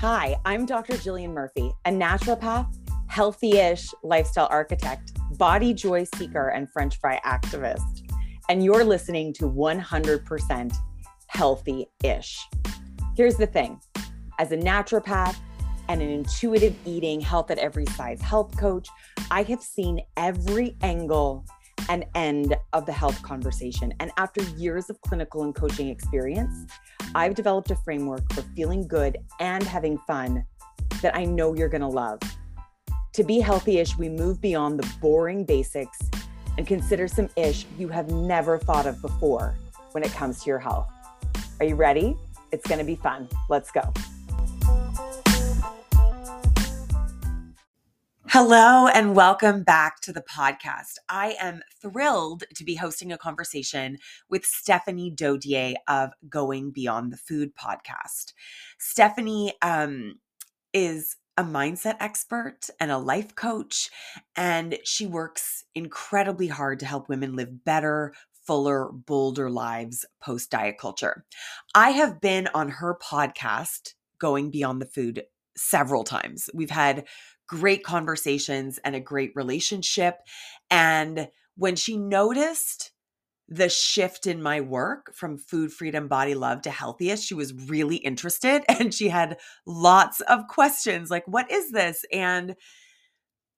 Hi, I'm Dr. Jillian Murphy, a naturopath, healthy ish lifestyle architect, body joy seeker, and French fry activist. And you're listening to 100% healthy ish. Here's the thing as a naturopath and an intuitive eating, health at every size health coach, I have seen every angle and end of the health conversation. And after years of clinical and coaching experience, I've developed a framework for feeling good and having fun that I know you're going to love. To be healthy ish, we move beyond the boring basics and consider some ish you have never thought of before when it comes to your health. Are you ready? It's going to be fun. Let's go. Hello, and welcome back to the podcast. I am thrilled to be hosting a conversation with Stephanie Dodier of Going Beyond the Food podcast. Stephanie um, is a mindset expert and a life coach, and she works incredibly hard to help women live better, fuller, bolder lives post diet culture. I have been on her podcast, Going Beyond the Food, several times. We've had great conversations and a great relationship. And when she noticed the shift in my work from food freedom body love to healthy-ish she was really interested and she had lots of questions like what is this and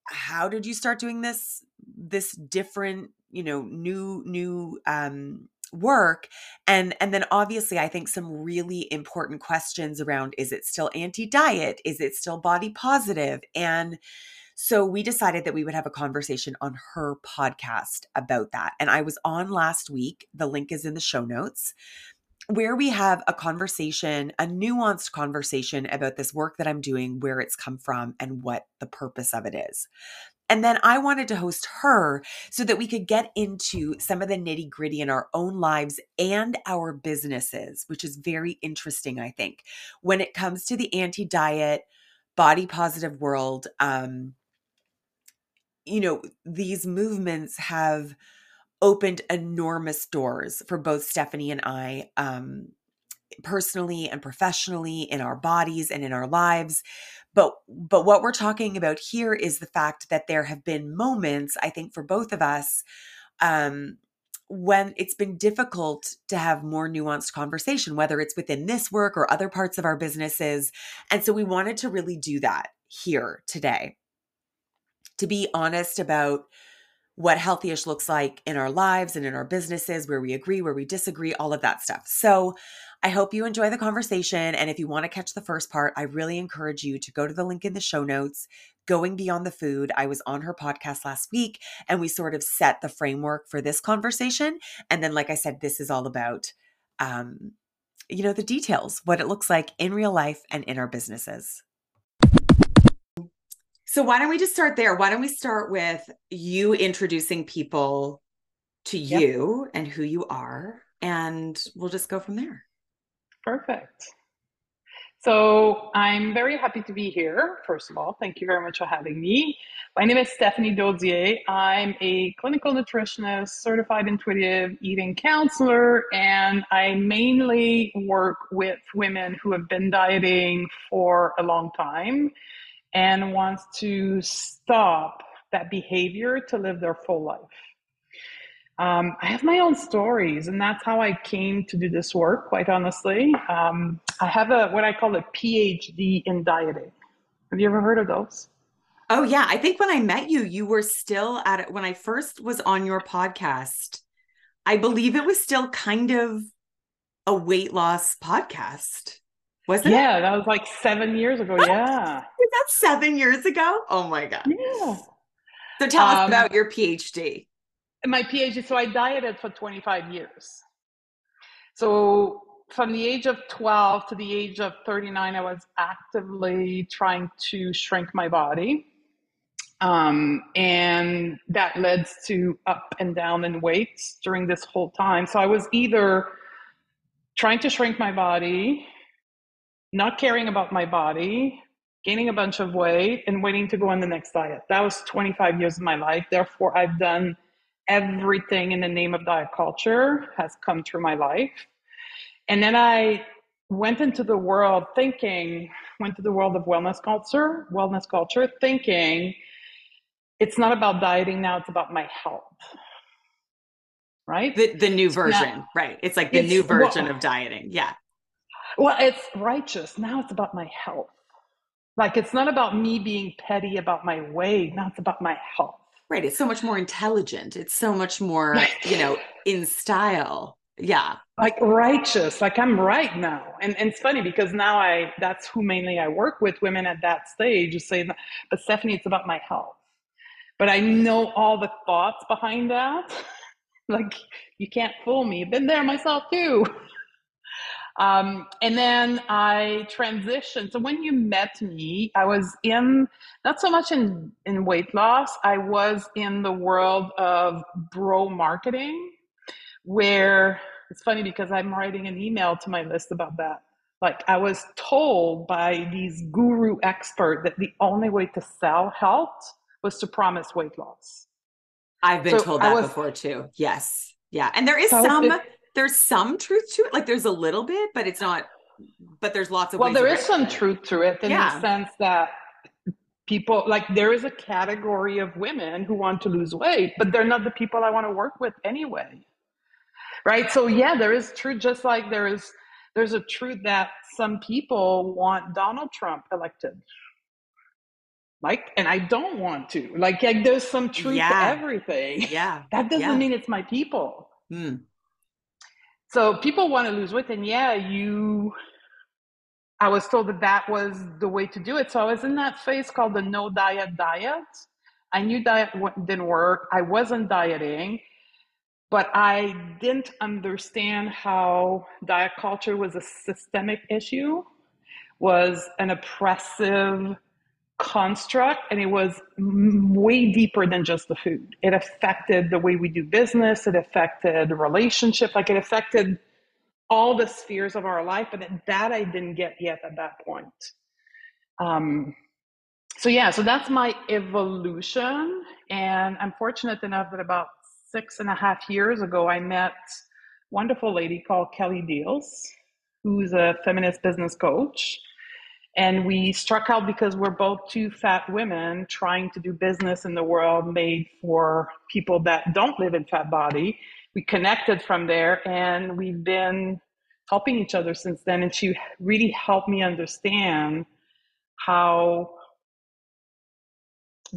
how did you start doing this this different you know new new um work and and then obviously i think some really important questions around is it still anti-diet is it still body positive and so we decided that we would have a conversation on her podcast about that and i was on last week the link is in the show notes where we have a conversation, a nuanced conversation about this work that I'm doing, where it's come from, and what the purpose of it is. And then I wanted to host her so that we could get into some of the nitty gritty in our own lives and our businesses, which is very interesting, I think, when it comes to the anti diet, body positive world. Um, you know, these movements have opened enormous doors for both Stephanie and I. Um, personally and professionally in our bodies and in our lives but but what we're talking about here is the fact that there have been moments i think for both of us um when it's been difficult to have more nuanced conversation whether it's within this work or other parts of our businesses. And so we wanted to really do that here today. To be honest about what healthyish looks like in our lives and in our businesses, where we agree, where we disagree, all of that stuff. So I hope you enjoy the conversation. And if you want to catch the first part, I really encourage you to go to the link in the show notes. Going Beyond the Food. I was on her podcast last week and we sort of set the framework for this conversation. And then, like I said, this is all about, um, you know, the details, what it looks like in real life and in our businesses. So, why don't we just start there? Why don't we start with you introducing people to yep. you and who you are, and we'll just go from there. Perfect. So I'm very happy to be here. First of all, thank you very much for having me. My name is Stephanie Dodier. I'm a clinical nutritionist, certified intuitive eating counselor, and I mainly work with women who have been dieting for a long time and wants to stop that behavior to live their full life. Um, I have my own stories, and that's how I came to do this work. Quite honestly, um, I have a what I call a PhD in dieting. Have you ever heard of those? Oh yeah, I think when I met you, you were still at it. When I first was on your podcast, I believe it was still kind of a weight loss podcast. Was it? Yeah, that was like seven years ago. Yeah. Is that seven years ago? Oh my God. Yeah. So tell um, us about your PhD my PhD, so I dieted for 25 years. So from the age of 12 to the age of 39, I was actively trying to shrink my body. Um, and that led to up and down in weights during this whole time. So I was either trying to shrink my body, not caring about my body, gaining a bunch of weight, and waiting to go on the next diet. That was 25 years of my life. Therefore, I've done everything in the name of diet culture has come through my life. And then I went into the world thinking, went to the world of wellness culture, wellness culture, thinking it's not about dieting now, it's about my health. Right? The the new version, right. It's like the it's, new version well, of dieting. Yeah. Well, it's righteous. Now it's about my health. Like it's not about me being petty about my weight. Now it's about my health. Right. It's so much more intelligent. It's so much more, you know, in style. Yeah. Like righteous. Like I'm right now. And, and it's funny because now I that's who mainly I work with women at that stage is saying, but Stephanie, it's about my health. But I know all the thoughts behind that. like you can't fool me. I've been there myself too. Um, and then I transitioned. So when you met me, I was in not so much in in weight loss. I was in the world of bro marketing, where it's funny because I'm writing an email to my list about that. Like I was told by these guru expert that the only way to sell health was to promise weight loss. I've been so told that was, before too. Yes. Yeah. And there is so some there's some truth to it. Like there's a little bit, but it's not. But there's lots of. Well, there is some truth to it in yeah. the sense that people like there is a category of women who want to lose weight, but they're not the people I want to work with anyway. Right. So yeah, there is truth. Just like there is, there's a truth that some people want Donald Trump elected like and i don't want to like, like there's some truth yeah. to everything yeah that doesn't yeah. mean it's my people mm so people want to lose weight and yeah you i was told that that was the way to do it. So i was in that phase called the no diet diet. I knew diet didn't work. I wasn't dieting but i didn't understand how diet culture was a systemic issue was an oppressive construct and it was way deeper than just the food. It affected the way we do business. It affected relationship. Like it affected all the spheres of our life but that i didn't get yet at that point. Um, so yeah so that's my evolution. And i'm fortunate enough that about six and a half years ago i met wonderful lady called kelly Diels who's a feminist business coach and we struck out because we're both two fat women trying to do business in the world made for people that don't live in fat body. We connected from there and we've been helping each other since then. And she really helped me understand how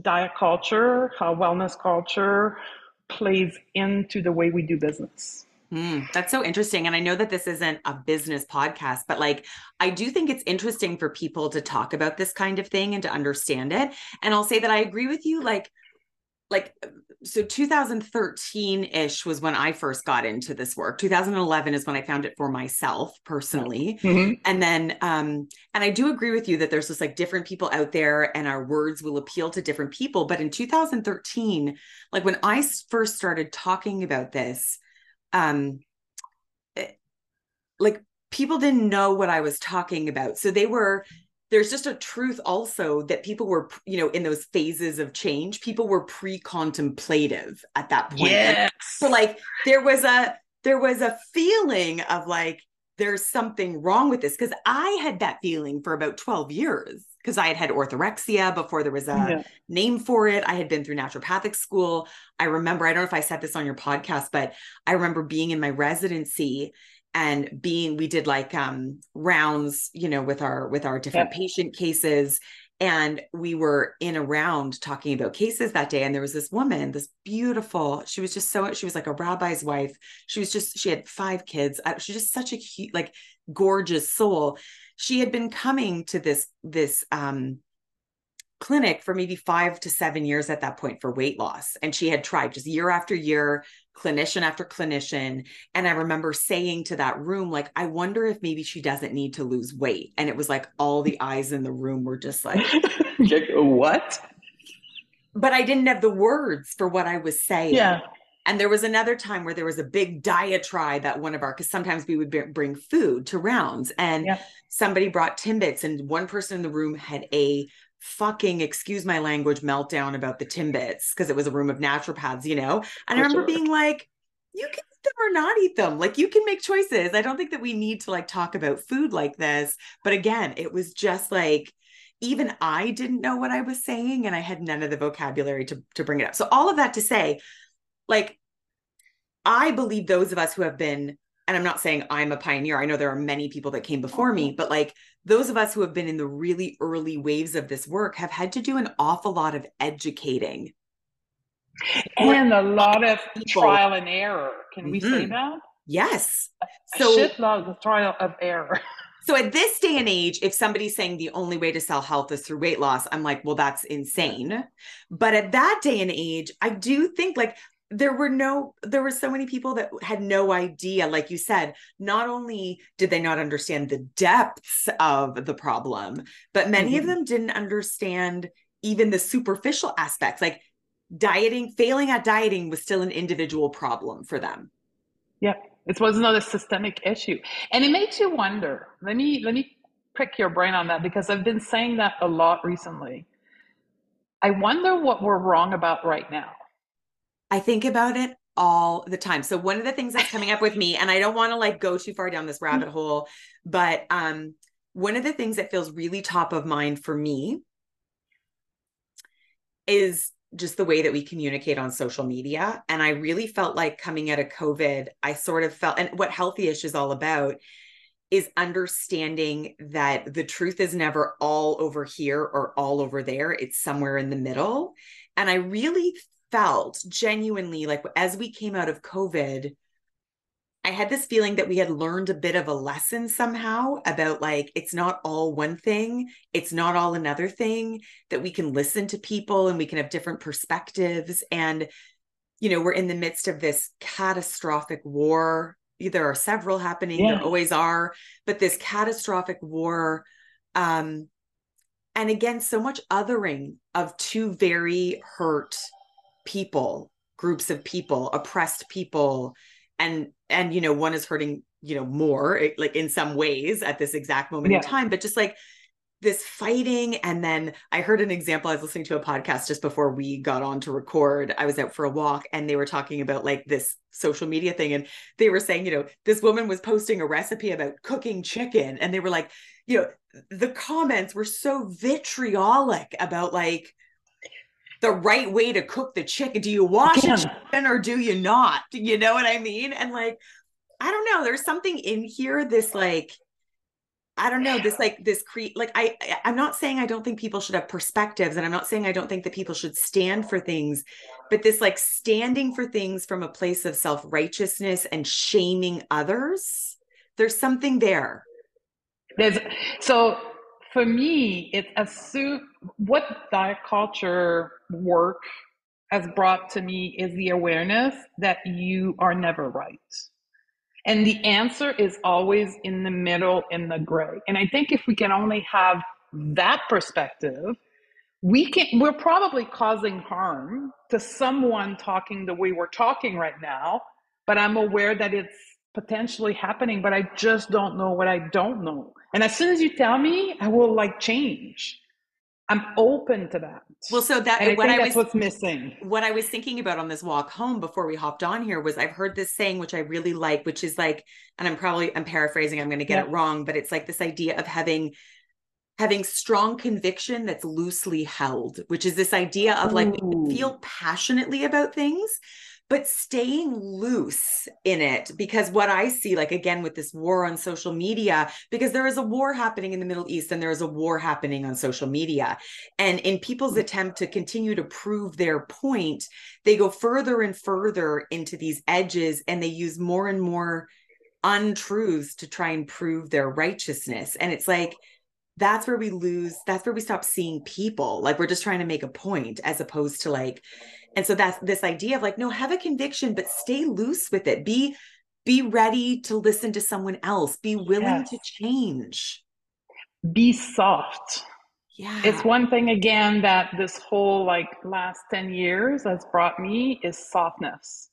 diet culture, how wellness culture plays into the way we do business. Mm, that's so interesting. And I know that this isn't a business podcast, but like, I do think it's interesting for people to talk about this kind of thing and to understand it. And I'll say that I agree with you. Like, like, so 2013 ish was when I first got into this work. 2011 is when I found it for myself personally. Mm-hmm. And then, um, and I do agree with you that there's just like different people out there and our words will appeal to different people. But in 2013, like when I first started talking about this, um eh, like people didn't know what I was talking about. So they were there's just a truth also that people were you know in those phases of change people were pre-contemplative at that point yes. Like, so like there was a there was a feeling of like there's something wrong with this because i had that feeling for about 12 years because I had had orthorexia before there was a yeah. name for it. I had been through naturopathic school. I remember, I don't know if I said this on your podcast, but I remember being in my residency and being we did like um rounds you know with our with our different yeah. patient cases and we were in a round talking about cases that day and there was this woman this beautiful she was just so she was like a rabbi's wife she was just she had five kids she was just such a cute like gorgeous soul she had been coming to this this um clinic for maybe five to seven years at that point for weight loss. And she had tried just year after year, clinician after clinician. And I remember saying to that room, like, I wonder if maybe she doesn't need to lose weight. And it was like all the eyes in the room were just like, what? But I didn't have the words for what I was saying. Yeah. And there was another time where there was a big diatribe at one of our, because sometimes we would b- bring food to rounds and yeah. somebody brought Timbits and one person in the room had a fucking, excuse my language, meltdown about the Timbits because it was a room of naturopaths, you know? And I remember being like, you can eat them or not eat them. Like you can make choices. I don't think that we need to like talk about food like this. But again, it was just like even I didn't know what I was saying and I had none of the vocabulary to to bring it up. So all of that to say, like I believe those of us who have been and I'm not saying I'm a pioneer. I know there are many people that came before me, but like those of us who have been in the really early waves of this work have had to do an awful lot of educating and a lot of people. trial and error. Can mm-hmm. we say mm-hmm. that? Yes. A so shitload of trial of error. So at this day and age, if somebody's saying the only way to sell health is through weight loss, I'm like, well, that's insane. But at that day and age, I do think like there were no there were so many people that had no idea like you said not only did they not understand the depths of the problem but many mm-hmm. of them didn't understand even the superficial aspects like dieting failing at dieting was still an individual problem for them. Yeah it was not a systemic issue. And it makes you wonder let me let me prick your brain on that because i've been saying that a lot recently. I wonder what we're wrong about right now I think about it all the time. So one of the things that's coming up with me, and I don't want to like go too far down this rabbit hole, but um, one of the things that feels really top of mind for me is just the way that we communicate on social media. And I really felt like coming out of COVID, I sort of felt, and what Healthyish is all about is understanding that the truth is never all over here or all over there. It's somewhere in the middle. And I really felt genuinely like as we came out of COVID, I had this feeling that we had learned a bit of a lesson somehow about like it's not all one thing, it's not all another thing, that we can listen to people and we can have different perspectives. And, you know, we're in the midst of this catastrophic war. There are several happening, yeah. there always are, but this catastrophic war. Um, and again, so much othering of two very hurt people groups of people oppressed people. And and you know one is hurting you know more eh, like in some ways at this exact moment yeah. in time but just like this fighting. And then i heard an example i was listening to a podcast just before we got on to record. I was out for a walk and they were talking about like this social media thing. And they were saying you know this woman was posting a recipe about cooking chicken. And they were like you know the comments were so vitriolic about like the right way to cook the chicken. Do you wash a chicken or do you not? You know what I mean? And like, I don't know. There's something in here. This like, I don't know. This like this create like I I'm not saying I don't think people should have perspectives, and I'm not saying I don't think that people should stand for things, but this like standing for things from a place of self righteousness and shaming others. There's something there. There's so for me, it's a what diet culture work has brought to me is the awareness that you are never right. And the answer is always in the middle, in the gray. And I think if we can only have that perspective, we can we're probably causing harm to someone talking the way we're talking right now, but I'm aware that it's potentially happening, but I just don't know what I don't know. And as soon as you tell me, I will like change. I'm open to that. Well, so that and I what I was what's missing. What I was thinking about on this walk home before we hopped on here was I've heard this saying which I really like, which is like, and I'm probably I'm paraphrasing, I'm going to get yeah. it wrong, but it's like this idea of having having strong conviction that's loosely held, which is this idea of like feel passionately about things, but staying loose in it because what i see like again with this war on social media because there is a war happening in the middle east and there is a war happening on social media. And in people's attempt to continue to prove their point they go further and further into these edges and they use more and more untruths to try and prove their righteousness. And it's like that's where we lose that's where we stop seeing people. Like we're just trying to make a point as opposed to like and so that's this idea of like no have a conviction but stay loose with it. Be be ready to listen to someone else. Be willing yes. to change. Be soft. Yeah. it's one thing again that this whole like last 10 years has brought me is softness.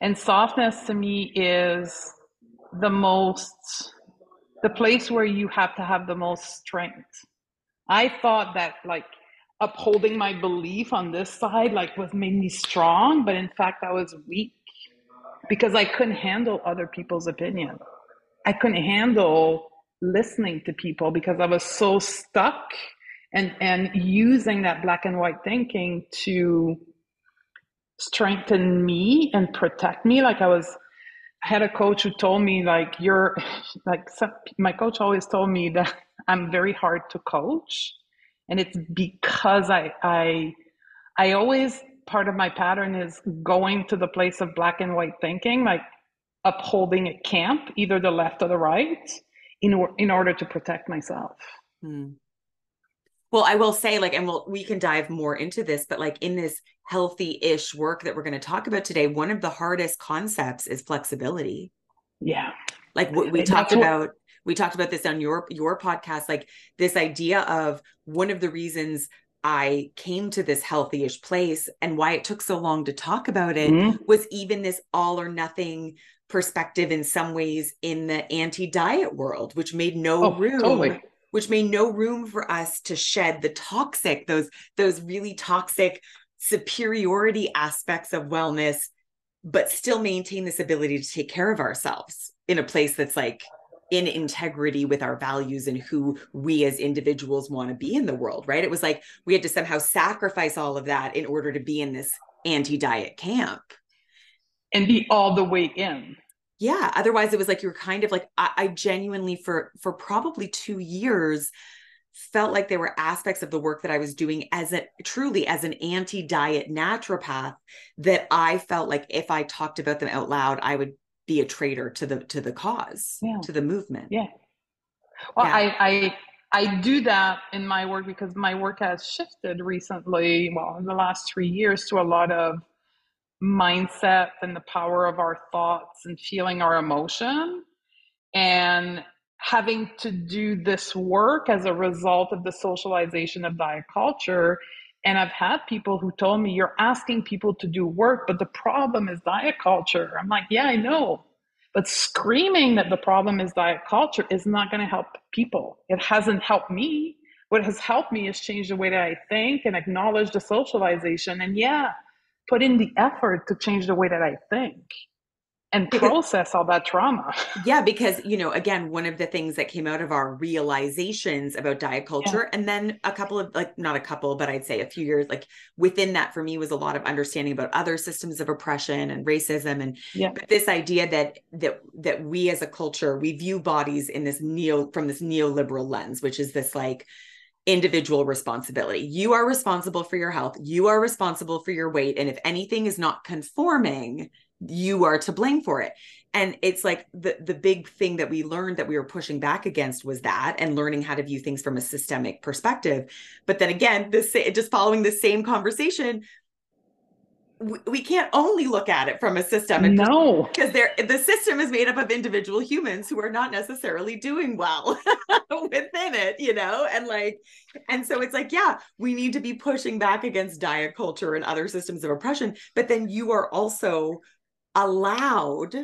And softness to me is the most the place where you have to have the most strength. I thought that like upholding my belief on this side like was made me strong but in fact i was weak because I couldn't handle other people's opinion. I couldn't handle listening to people because I was so stuck and and using that black and white thinking to strengthen me and protect me like I was I had a coach who told me like you're like some, my coach always told me that I'm very hard to coach and it's because I I I always part of my pattern is going to the place of black and white thinking like upholding a camp either the left or the right in, or, in order to protect myself. Hmm. Well, I will say, like, and we'll we can dive more into this, but like in this healthy-ish work that we're going to talk about today, one of the hardest concepts is flexibility. Yeah. Like what we talked about, we talked about this on your your podcast, like this idea of one of the reasons I came to this healthy-ish place and why it took so long to talk about it mm-hmm. was even this all or nothing perspective in some ways in the anti-diet world, which made no oh, room. Totally. Which made no room for us to shed the toxic, those those really toxic superiority aspects of wellness, but still maintain this ability to take care of ourselves in a place that's like in integrity with our values and who we as individuals want to be in the world, right? It was like we had to somehow sacrifice all of that in order to be in this anti diet camp and be all the way in yeah otherwise it was like you were kind of like I, I, genuinely for for probably two years felt like there were aspects of the work that i was doing as a truly as an anti-diet naturopath that i felt like if i talked about them out loud i would be a traitor to the to the cause yeah. to the movement yeah well yeah. i i I do that in my work because my work has shifted recently, well, in the last three years, to a lot of mindset and the power of our thoughts and feeling our emotion and having to do this work as a result of the socialization of diet culture and i've had people who told me you're asking people to do work but the problem is diet culture. I'm like yeah i know but screaming that the problem is diet culture is not going to help people. It hasn't helped me. What has helped me is change the way that i think and acknowledge the socialization and yeah put in the effort to change the way that I think and process all that trauma. Yeah, because, you know, again, one of the things that came out of our realizations about diet culture, yeah. and then a couple of, like, not a couple, but I'd say a few years, like within that for me was a lot of understanding about other systems of oppression and racism. And yeah. but this idea that, that, that we as a culture, we view bodies in this neo, from this neoliberal lens, which is this like, individual responsibility. You are responsible for your health. You are responsible for your weight. And if anything is not conforming, you are to blame for it. And it's like the the big thing that we learned that we were pushing back against was that and learning how to view things from a systemic perspective. But then again, this just following the same conversation, we can't only look at it from a system no because there the system is made up of individual humans who are not necessarily doing well within it you know and like and so it's like yeah we need to be pushing back against diet culture and other systems of oppression but then you are also allowed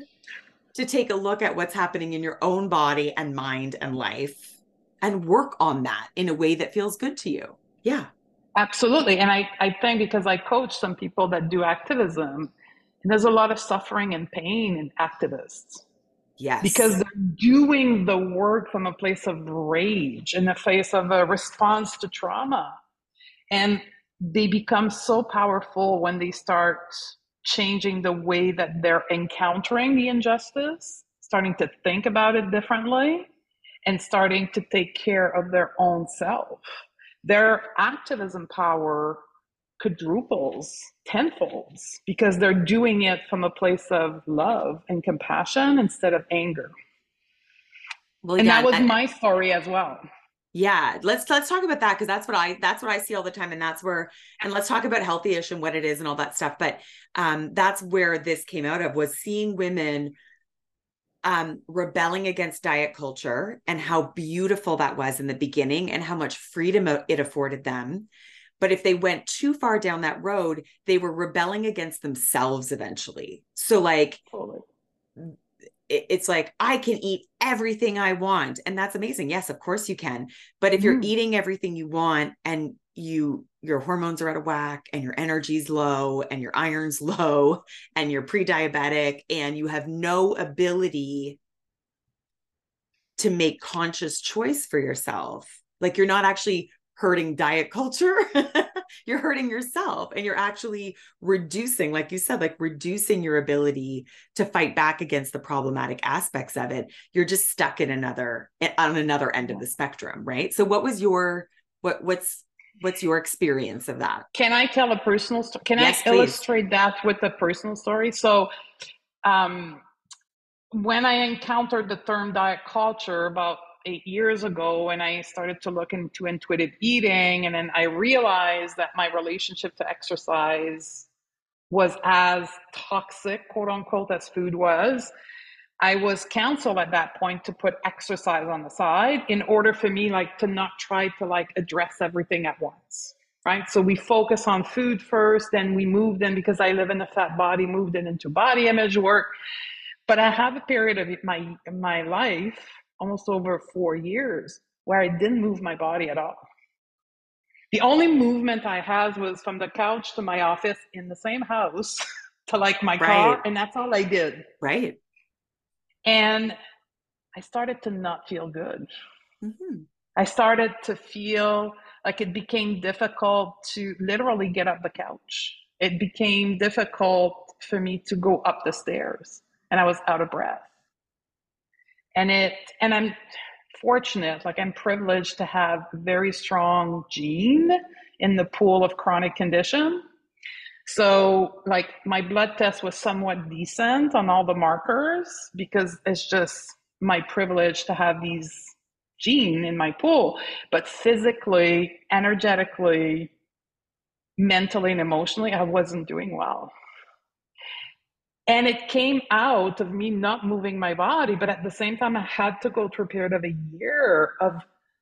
to take a look at what's happening in your own body and mind and life and work on that in a way that feels good to you yeah Absolutely. And I, I think because I coach some people that do activism, and there's a lot of suffering and pain in activists. Yes. Because they're doing the work from a place of rage in the face of a response to trauma. And they become so powerful when they start changing the way that they're encountering the injustice, starting to think about it differently, and starting to take care of their own self their activism power quadruples, tenfolds, because they're doing it from a place of love and compassion instead of anger. Well, and yeah, that was and, my story as well. Yeah, let's let's talk about that because that's what I that's what I see all the time, and that's where and let's talk about healthy-ish and what it is and all that stuff. But um, that's where this came out of was seeing women um, rebelling against diet culture and how beautiful that was in the beginning and how much freedom it afforded them. But if they went too far down that road, they were rebelling against themselves eventually. So, like, totally. It's like, I can eat everything I want. And that's amazing. Yes, of course you can. But if mm. you're eating everything you want and you your hormones are out of whack and your energy's low and your iron's low and you're pre-diabetic and you have no ability to make conscious choice for yourself like you're not actually hurting diet culture. You're hurting yourself and you're actually reducing like you said like reducing your ability to fight back against the problematic aspects of it. You're just stuck in another on another end of the spectrum right? So what was your what what's what's your experience of that? Can i tell a personal story can yes, i illustrate that with a personal story? So um when i encountered the term diet culture about eight years ago and I started to look into intuitive eating. And then I realized that my relationship to exercise was as toxic, quote unquote, as food was. I was counseled at that point to put exercise on the side in order for me like to not try to like address everything at once. Right. So we focus on food first, then we move then because I live in a fat body, moved it into body image work. But I have a period of my my life almost over four years where I didn't move my body at all. The only movement I had was from the couch to my office in the same house to like my right. car, and that's all I did. Right. And I started to not feel good. Mm-hmm. I started to feel like it became difficult to literally get up the couch. It became difficult for me to go up the stairs, and I was out of breath and it and i'm fortunate like i'm privileged to have very strong gene in the pool of chronic condition. So like my blood test was somewhat decent on all the markers because it's just my privilege to have these gene in my pool. But physically energetically mentally and emotionally i wasn't doing well and it came out of me not moving my body but at the same time i had to go through a period of a year of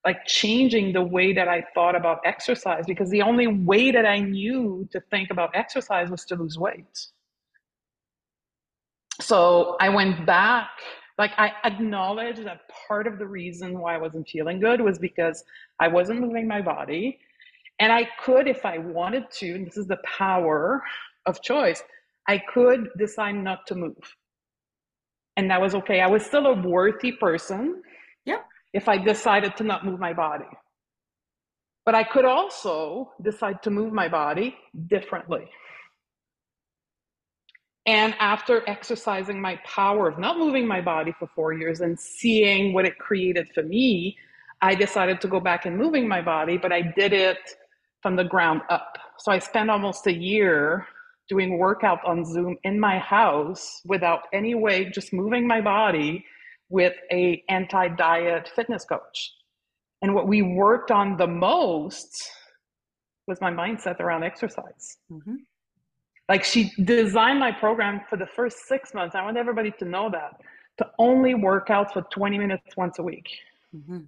like changing the way that i thought about exercise because the only way that i knew to think about exercise was to lose weight. So i went back like i acknowledged that part of the reason why i wasn't feeling good was because i wasn't moving my body. And i could if i wanted to and this is the power of choice I could decide not to move. And that was okay. I was still a worthy person. Yeah. If I decided to not move my body. But I could also decide to move my body differently. And after exercising my power of not moving my body for four years and seeing what it created for me, I decided to go back and moving my body, but I did it from the ground up. So I spent almost a year doing workout on Zoom in my house without any way, just moving my body with a anti-diet fitness coach. And what we worked on the most was my mindset around exercise. Mm-hmm. Like she designed my program for the first six months. I want everybody to know that to only work out for 20 minutes once a week. Mm-hmm.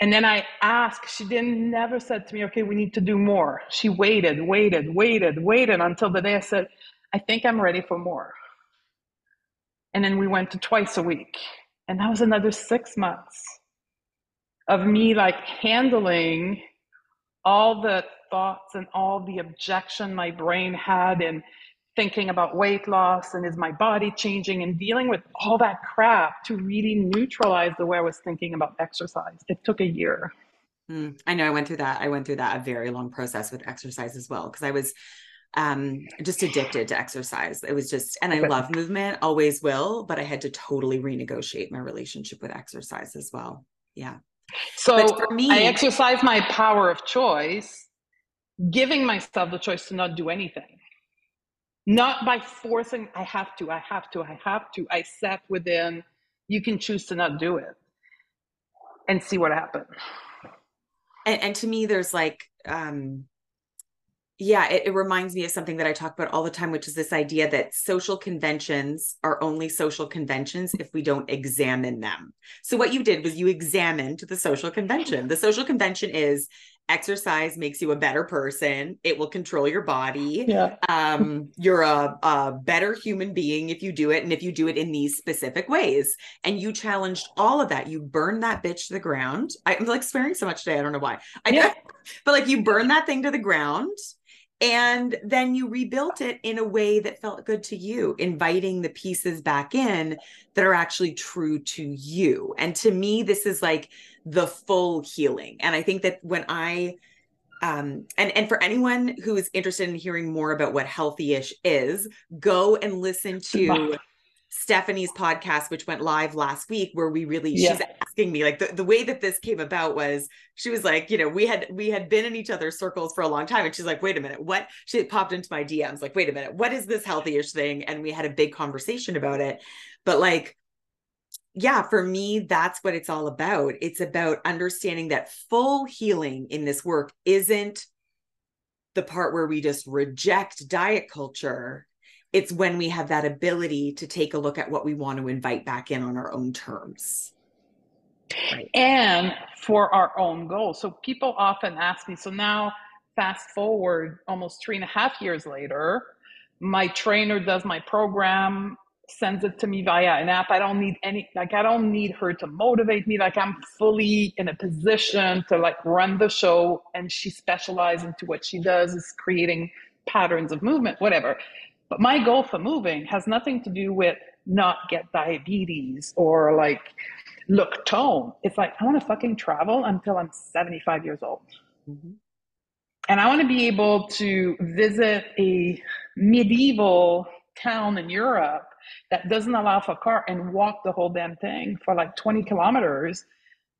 And then I asked, she didn't never said to me, okay, we need to do more. She waited, waited, waited, waited until the day I said, I think I'm ready for more. And then we went to twice a week. And that was another six months of me like handling all the thoughts and all the objection my brain had and thinking about weight loss and is my body changing and dealing with all that crap to really neutralize the way I was thinking about exercise. It took a year. Mm, I know I went through that. I went through that a very long process with exercise as well because I was um just addicted to exercise. It was just and I love movement, always will, but I had to totally renegotiate my relationship with exercise as well. Yeah. So for me, I exercise my power of choice, giving myself the choice to not do anything not by forcing i have to i have to i have to. I sat within you can choose to not do it and see what happens. And, and to me there's like um yeah it, it, reminds me of something that i talk about all the time which is this idea that social conventions are only social conventions if we don't examine them. So what you did was you examined the social convention. The social convention is exercise makes you a better person. It will control your body. Yeah. Um, you're a, a better human being if you do it, and if you do it in these specific ways. And you challenged all of that. You burned that bitch to the ground. I'm like swearing so much today. I don't know why. I Yeah. but like you burned that thing to the ground. And then you rebuilt it in a way that felt good to you, inviting the pieces back in that are actually true to you. And to me, this is like the full healing. And I think that when I um and and for anyone who is interested in hearing more about what healthy-ish is, go and listen to Stephanie's podcast, which went live last week, where we really Yeah. she's asking me like the, the way that this came about was she was like, you know, we had we had been in each other's circles for a long time. And she's like, wait a minute, what she popped into my DMs, like, wait a minute, what is this healthy-ish thing? And we had a big conversation about it. But like, yeah, for me, that's what it's all about. It's about understanding that full healing in this work isn't the part where we just reject diet culture it's when we have that ability to take a look at what we want to invite back in on our own terms. Right. and for our own goals. So people often ask me, so now fast forward almost three and a half years later, my trainer does my program, sends it to me via an app. I don't need any, like, I don't need her to motivate me. Like, I'm fully in a position to like run the show, and she specializes into what she does is creating patterns of movement, whatever. But my goal for moving has nothing to do with not get diabetes or like look tone. It's like I want to fucking travel until I'm 75 years old. Mhm. And I want to be able to visit a medieval town in Europe that doesn't allow for a car and walk the whole damn thing for like 20 kilometers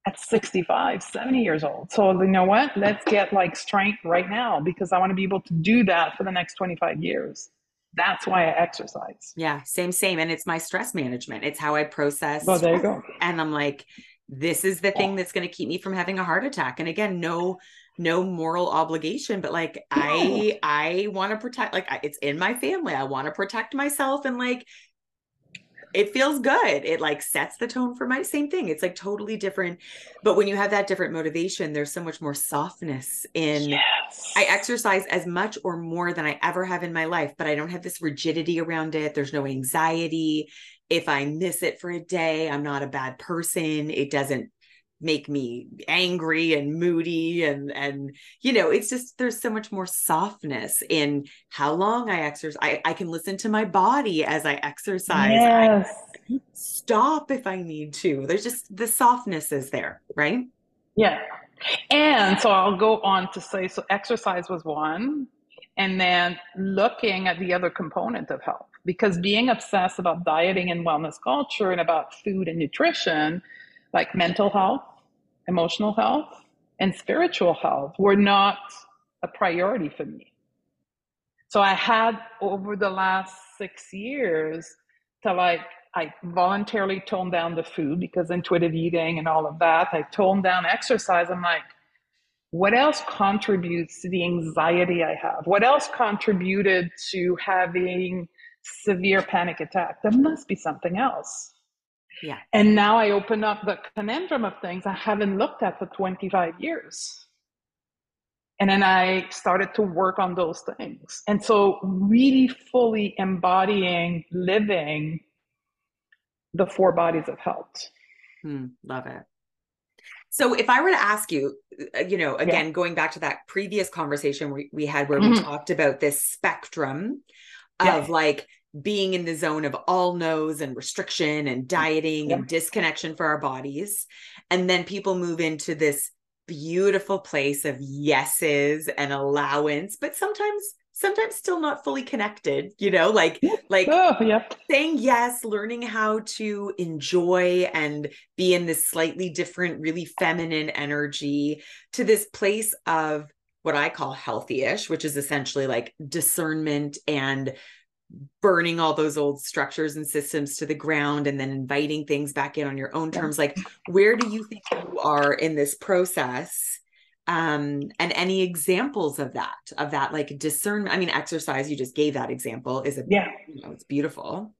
at 65, 70 years old. So you know what? Let's get like strength right now because I want to be able to do that for the next 25 years. That's why I exercise. Yeah, same, same. And it's my stress management. It's how I process. Well, there you go. And I'm like, this is the thing that's going to keep me from having a heart attack. And again, no, no moral obligation, but like I, I want to protect. Like I, it's in my family. I want to protect myself, and like it feels good. It like sets the tone for my same thing. It's like totally different. But when you have that different motivation, there's so much more softness in. Yes. I exercise as much or more than I ever have in my life, but I don't have this rigidity around it. There's no anxiety. If I miss it for a day, I'm not a bad person. It doesn't make me angry and moody and and you know it's just there's so much more softness in how long i exercise i, I can listen to my body as i exercise Yes. I stop if i need to there's just the softness is there right Yeah. And so I'll go on to say so exercise was one, and then looking at the other component of health. Because being obsessed about dieting and wellness culture and about food and nutrition, like mental health, emotional health, and spiritual health, were not a priority for me. So I had over the last six years to like I voluntarily toned down the food because intuitive eating and all of that. I toned down exercise. I'm like, what else contributes to the anxiety I have? What else contributed to having severe panic attack? There must be something else. Yeah. And now I open up the conundrum of things I haven't looked at for 25 years. And then I started to work on those things. And so, really fully embodying, living the four bodies of health. Hmm, love it. So if I were to ask you, uh, you know, again, going back to that previous conversation we, we had where we Mhm. talked about this spectrum Yeah. of like being in the zone of all no's and restriction and dieting Yeah. and disconnection for our bodies. And then people move into this beautiful place of yeses and allowance, but sometimes sometimes still not fully connected, you know, like like Oh, yeah. saying yes, learning how to enjoy and be in this slightly different, really feminine energy to this place of what I call healthy ish, which is essentially like discernment and burning all those old structures and systems to the ground and then inviting things back in on your own terms. Like, where do you think you are in this process? um and any examples of that of that like discernment i mean exercise you just gave that example is a Yeah. you know it's beautiful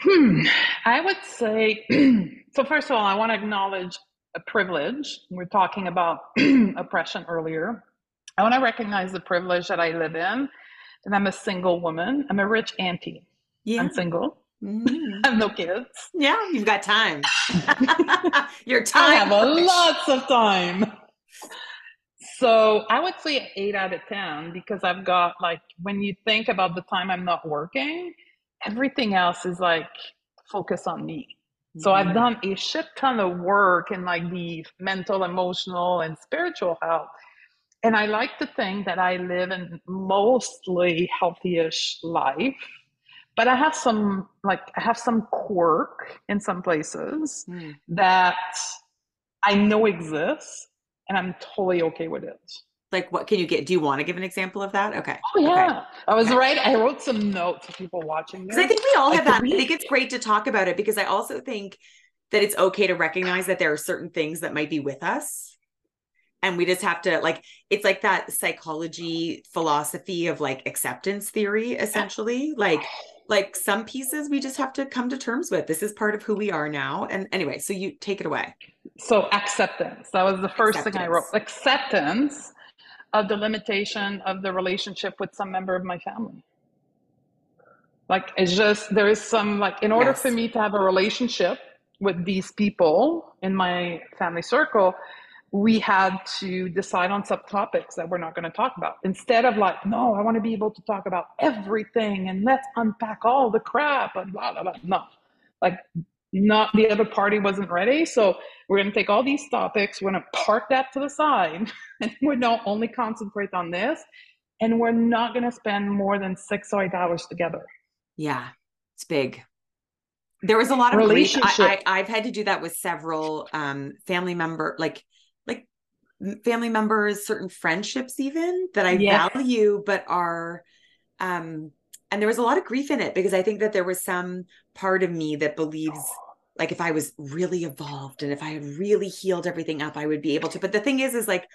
Hmm. I would say so. First of all, I want to acknowledge a privilege. We're talking about oppression earlier. I want to recognize the privilege that I live in. And I'm a single woman. I'm a rich auntie. Yeah. I'm single. Mm-hmm. I have no kids. Yeah, you've got time. Your time. I have a lots of time. So I would say eight out of 10 because I've got like, when you think about the time I'm not working, everything else is like focus on me. So I've mm-hmm. done a shit ton of work in like the mental, emotional, and spiritual health. And I like to think that I live in mostly healthy-ish life but I have some like I have some quirk in some places mm. that I know exists, and I'm totally okay with it. Like, what can you get? Do you want to give an example of that? Okay. Oh yeah, okay. I was okay. right. I wrote some notes for people watching. Because I think we all have that. I think it's great to talk about it because I also think that it's okay to recognize that there are certain things that might be with us and we just have to like it's like that psychology philosophy of like acceptance theory essentially like like some pieces we just have to come to terms with. This is part of who we are now. And anyway, so you take it away. So acceptance. That was the first acceptance. thing I wrote. Acceptance of the limitation of the relationship with some member of my family. Like it's just there is some like in order yes. for me to have a relationship with these people in my family circle, we had to decide on subtopics that we're not going to talk about. Instead of like no i want to be able to talk about everything and let's unpack all the crap and blah blah blah. No. Like not the other party wasn't ready so we're going to take all these topics we're going to park that to the side and we're not only concentrate on this and we're not going to spend more than six or eight hours together. Yeah it's big. There was a lot of relationship I, I, i've had to do that with several um family member like family members, certain friendships, even that I value, but are, um, and there was a lot of grief in it because I think that there was some part of me that believes like if I was really evolved and if I had really healed everything up, I would be able to. But the thing is, is like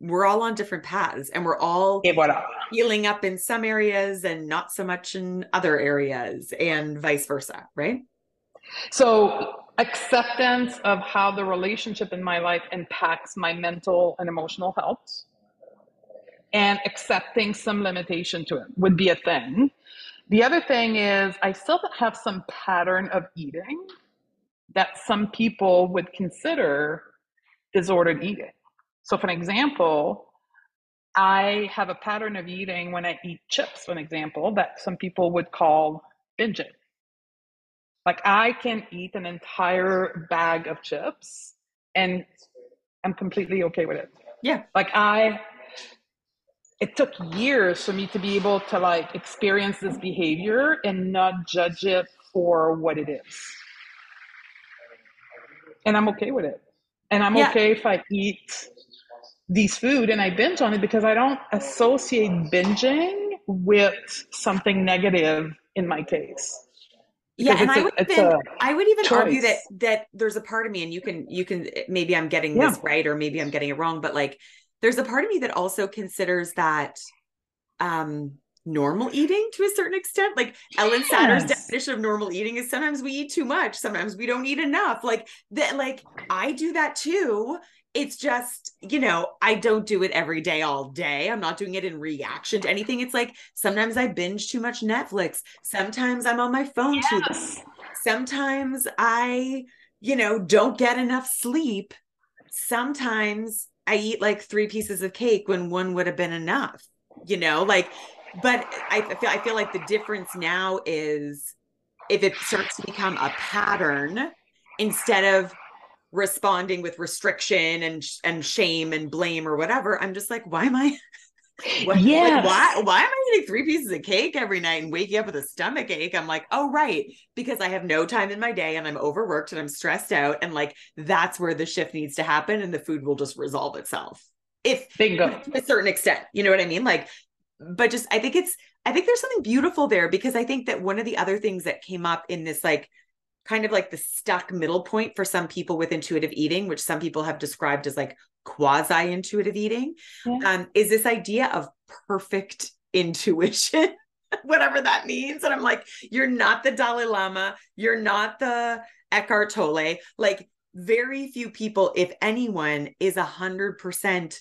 we're all on different paths and we're all healing up in some areas and not so much in other areas and vice versa, right? So acceptance of how the relationship in my life impacts my mental and emotional health and accepting some limitation to it would be a thing. The other thing is i still have some pattern of eating that some people would consider disordered eating. So for an example i have a pattern of eating when i eat chips for an example that some people would call binging like I can eat an entire bag of chips and I'm completely okay with it. Yeah. Like I it took years for me to be able to like experience this behavior and not judge it for what it is. And I'm okay with it. And I'm yeah. okay if I eat these food and I binge on it because I don't associate binging with something negative in my case yeah and i would even i would even choice. argue that that there's a part of me and you can you can maybe i'm getting yeah. this right or maybe i'm getting it wrong but like there's a part of me that also considers that um normal eating to a certain extent like Ellyn yes. satter's definition of normal eating is sometimes we eat too much sometimes we don't eat enough like that like i do that too it's just you know i don't do it every day all day. I'm not doing it in reaction to anything. It's like sometimes i binge too much netflix. Sometimes i'm on my phone yes. too sometimes i you know don't get enough sleep. Sometimes i eat like three pieces of cake when one would have been enough you know like but i feel i feel like the difference now is if it starts to become a pattern instead of responding with restriction and and shame and blame or whatever i'm just like why am i what, yeah why why am i eating three pieces of cake every night and waking up with a stomach ache? I'm like oh right because i have no time in my day and i'm overworked and i'm stressed out and like that's where the shift needs to happen and the food will just resolve itself. If bingo. to a certain extent you know what i mean? Like but just i think it's i think there's something beautiful there because i think that one of the other things that came up in this like kind of like the stuck middle point for some people with intuitive eating, which some people have described as like quasi intuitive eating, yeah. um, is this idea of perfect intuition. whatever that means. And I'm like, you're not the Dalai Lama, you're not the Eckhart Tolle. Like very few people, if anyone, is a hundred percent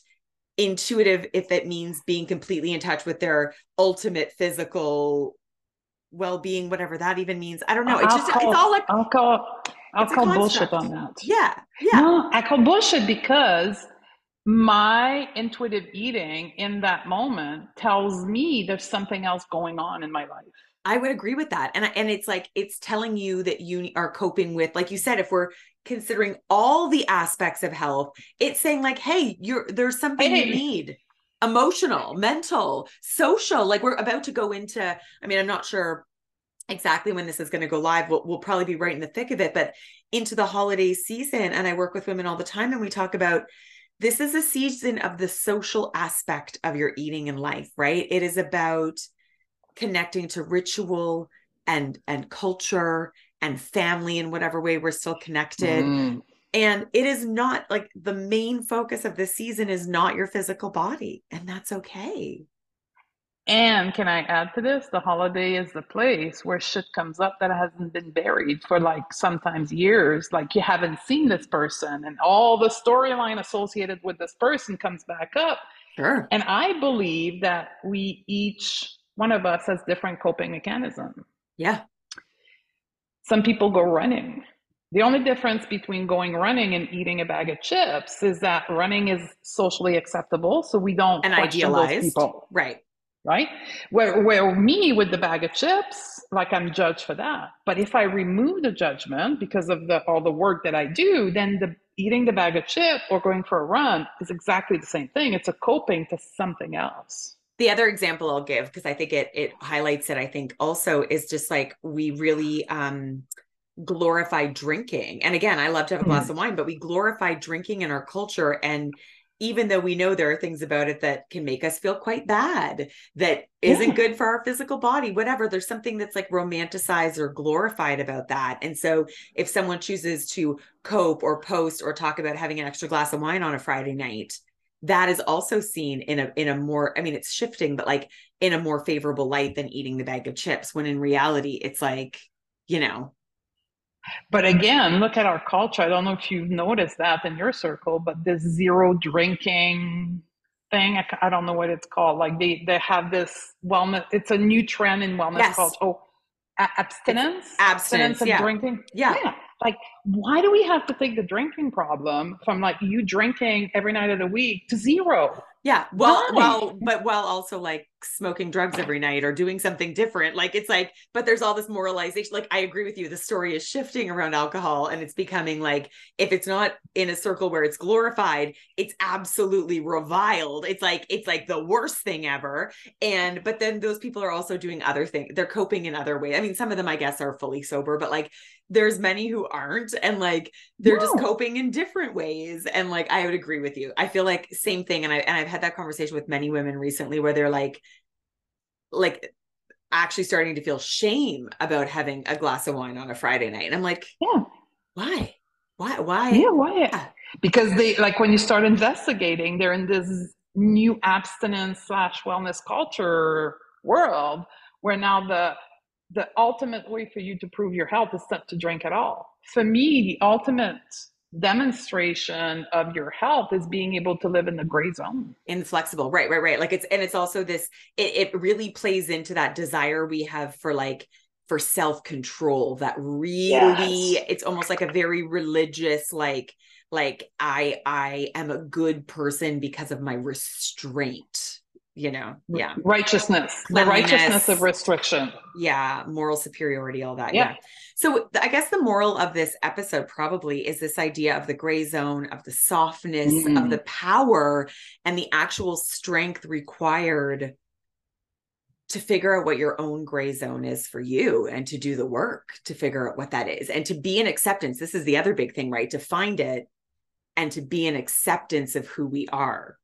intuitive if it means being completely in touch with their ultimate physical well-being whatever that even means i don't know it's I'll just call, it's all like I'll call I'll call bullshit on that. yeah yeah No, I call bullshit because my intuitive eating in that moment tells me there's something else going on in my life. I would agree with that. And and it's like it's telling you that you are coping with like you said if we're considering all the aspects of health, it's saying like hey, you're there's something Hey. you need. Emotional, mental, social. Like we're about to go into I mean, I'm not sure exactly when this is going to go live. We'll, we'll probably be right in the thick of it, but into the holiday season and I work with women all the time and we talk about this is a season of the social aspect of your eating and life, right? It is about connecting to ritual and and culture and family in whatever way we're still connected Mm. And it is not like the main focus of this season is not your physical body and that's okay And can I add to this? The holiday is the place where shit comes up that hasn't been buried for like sometimes years. Like you haven't seen this person, and all the storyline associated with this person comes back up. sure And I believe that we each one of us has different coping mechanism. yeah Some people go running. The only difference between going running and eating a bag of chips is that running is socially acceptable, so we don't and question those people right right? Where where me with the bag of chips, like I'm judged for that. But if I remove the judgment because of the all the work that I do, then the eating the bag of chip or going for a run is exactly the same thing. It's a coping to something else. the other example I'll give because I think it it highlights it I think also is just like we really um glorify drinking. And again, I love to have a glass mm. of wine, but we glorify drinking in our culture and even though we know there are things about it that can make us feel quite bad that isn't Yeah. good for our physical body whatever there's something that's like romanticized or glorified about that and so if someone chooses to cope or post or talk about having an extra glass of wine on a friday night that is also seen in a in a more i mean it's shifting but like in a more favorable light than eating the bag of chips when in reality it's like you know But again, look at our culture. I don't know if you've noticed that in your circle, but this zero drinking thing, I, I don't know what it's called. Like they, they have this wellness, it's a new trend in wellness Yes. called oh, a- abstinence. abstinence, of yeah. drinking. yeah Like, why do we have to take the drinking problem from like you drinking every night of the week to zero? Yeah. Well, Why? well, but while also like smoking drugs every night or doing something different. Like it's like, but there's all this moralization. Like I agree with you. The story is shifting around alcohol and it's becoming like if it's not in a circle where it's glorified, it's absolutely reviled. It's like it's like the worst thing ever. And but then those people are also doing other things. They're coping in other ways. I mean, some of them I guess are fully sober, but like there's many who aren't and like they're just coping in different ways and like i would agree with you i feel like same thing and i and i've had that conversation with many women recently where they're like like actually starting to feel shame about having a glass of wine on a friday night and i'm like Yeah. why why why Yeah, why? Yeah. Because they like when you start investigating, they're in this new abstinence slash wellness culture world where now the the ultimate way for you to prove your health is not to drink at all. For me, the ultimate demonstration of your health is being able to live in the gray zone. inflexible right right right like it's and it's also this it, it really plays into that desire we have for like for self-control that really Yes. it's almost like a very religious like like i i am a good person because of my restraint you know yeah Righteousness, the righteousness of restriction. yeah moral superiority all that yeah. Yeah. so i guess the moral of this episode probably is this idea of the gray zone of the softness of Mm. the power and the actual strength required to figure out what your own gray zone is for you and to do the work to figure out what that is and to be in acceptance this is the other big thing right to find it and to be in acceptance of who we are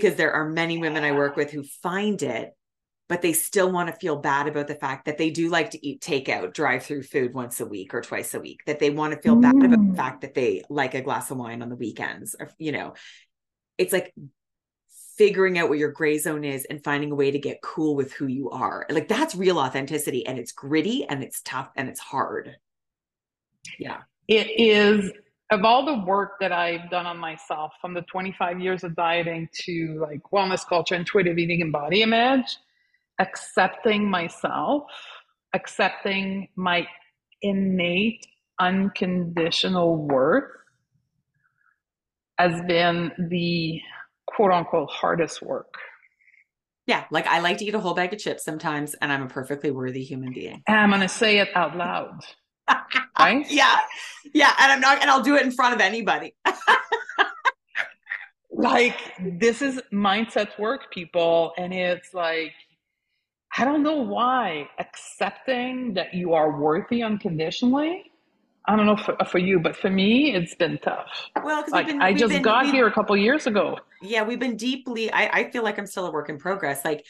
because there are many women i work with who find it but they still want to feel bad about the fact that they do like to eat takeout drive through food once a week or twice a week that they want to feel bad about the Mm. fact that they like a glass of wine on the weekends or you know. It's like figuring out what your gray zone is and finding a way to get cool with who you are. Like that's real authenticity and it's gritty and it's tough and it's hard. Yeah. It is of all the work that I've done on myself from the 25 years of dieting to like wellness culture, intuitive eating, and body image, accepting myself, accepting my innate unconditional worth has been the quote unquote hardest work. Yeah, like I like to eat a whole bag of chips sometimes, and I'm a perfectly worthy human being. And I'm going to say it out loud. Right? Yeah. Yeah. And I'm not, and I'll do it in front of anybody. like, this is mindset work, people. And it's like, I don't know why accepting that you are worthy unconditionally. I don't know for, for you, but for me, it's been tough. Well, like, been, I just been, got here a couple years ago. Yeah, we've been deeply. I, I feel like I'm still a work in progress. Like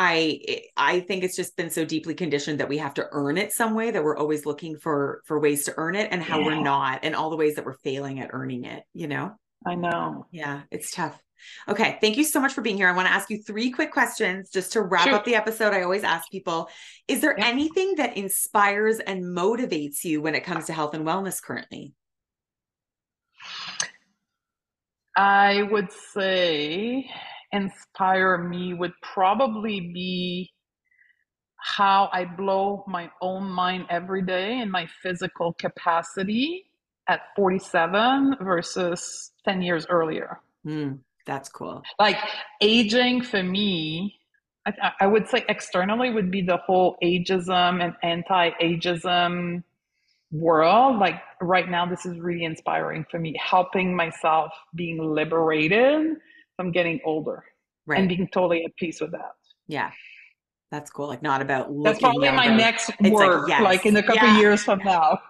I I think it's just been so deeply conditioned that we have to earn it some way that we're always looking for for ways to earn it and how yeah. we're not and all the ways that we're failing at earning it, you know? I know. Yeah, it's tough. Okay, thank you so much for being here. I want to ask you three quick questions just to wrap sure. up the episode. I always ask people, is there yeah. anything that inspires and motivates you when it comes to health and wellness currently? I would say inspire me would probably be how I blow my own mind every day in my physical capacity at 47 versus 10 years earlier. Mm, that's cool. Like aging for me, I, I, would say externally would be the whole ageism and anti ageism world. Like right now, this is really inspiring for me, helping myself being liberated I'm getting older right. and being totally at peace with that. Yeah. That's cool. Like not about That's probably younger. my next it's work, like, yes. like in a couple yeah. years from now.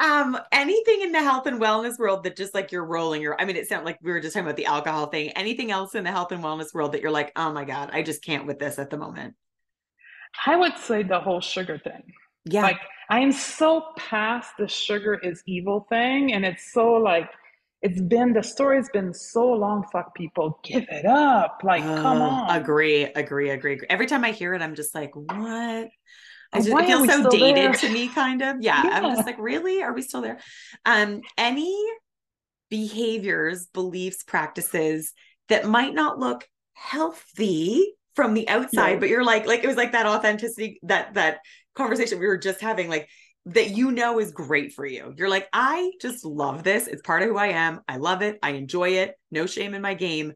Um, anything in the health and wellness world that just like you're rolling your I mean, it sounded like we were just talking about the alcohol thing. Anything else in the health and wellness world that you're like, oh my God, I just can't with this at the moment? I would say the whole sugar thing. Yeah. Like I am so past the sugar is evil thing. And it's so like it's been the story's been so long fuck people. Give it up. Like uh, come on. agree agree agree. Every time i hear it i'm just like what? I just, it feels so dated there? to me kind of. Yeah, yeah i'm just like really? Are we still there? Um any behaviors beliefs practices that might not look healthy from the outside but you're like like it was like that authenticity that that conversation we were just having like that you know is great for you. You're like, I just love this. It's part of who I am. I love it. I enjoy it. No shame in my game,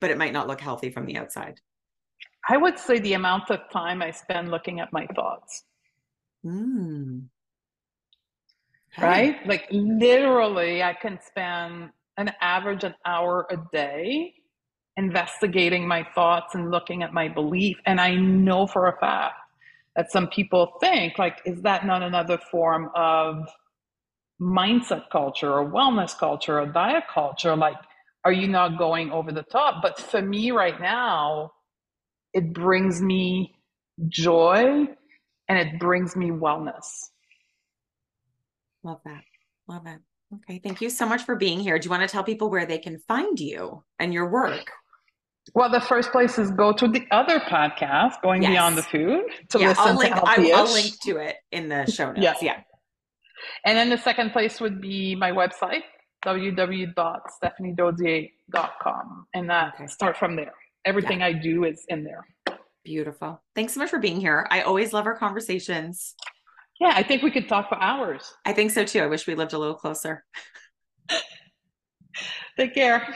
but it might not look healthy from the outside. I would say the amount of time I spend looking at my thoughts. Mm. Right? Like literally, I can spend an average an hour a day investigating my thoughts and looking at my belief. And I know for a fact that some people think like is that not another form of mindset culture or wellness culture or diet culture? Like are you not going over the top? But for me right now it brings me joy and it brings me wellness. Love that. Love it. Okay thank you so much for being here. Do you want to tell people where they can find you and your work well, the first place is go to the other podcast, Going yes. Beyond the Food, to yeah, listen I'll link, to I, I'll link to it in the show notes. Yeah. yeah. And then the second place would be my website, www.stephaniedodier.com. And that okay. start from there. Everything yeah. I do is in there. Beautiful. Thanks so much for being here. I always love our conversations. Yeah, I think we could talk for hours. I think so too. I wish we lived a little closer. Take care.